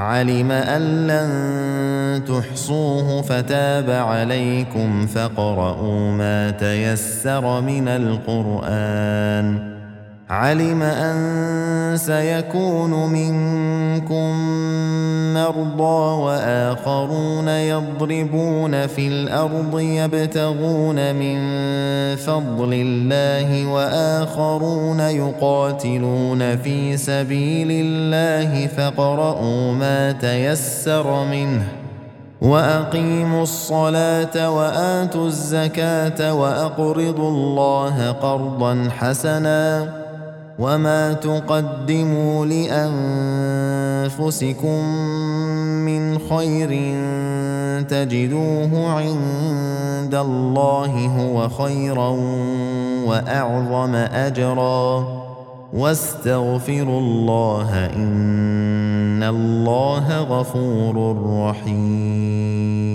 علم أن لن تحصوه فتاب عليكم فاقرؤوا ما تيسر من القرآن. علم أن سيكون منكم مرضى وآخرون يضربون في الأرض يبتغون من فضل الله وآخرون يقاتلون في سبيل الله فقرؤوا ما تيسر منه وأقيموا الصلاة وآتوا الزكاة وأقرضوا الله قرضا حسناً وما تقدموا لانفسكم من خير تجدوه عند الله هو خيرا وأعظم أجرا. واستغفروا الله إن الله غفور رحيم.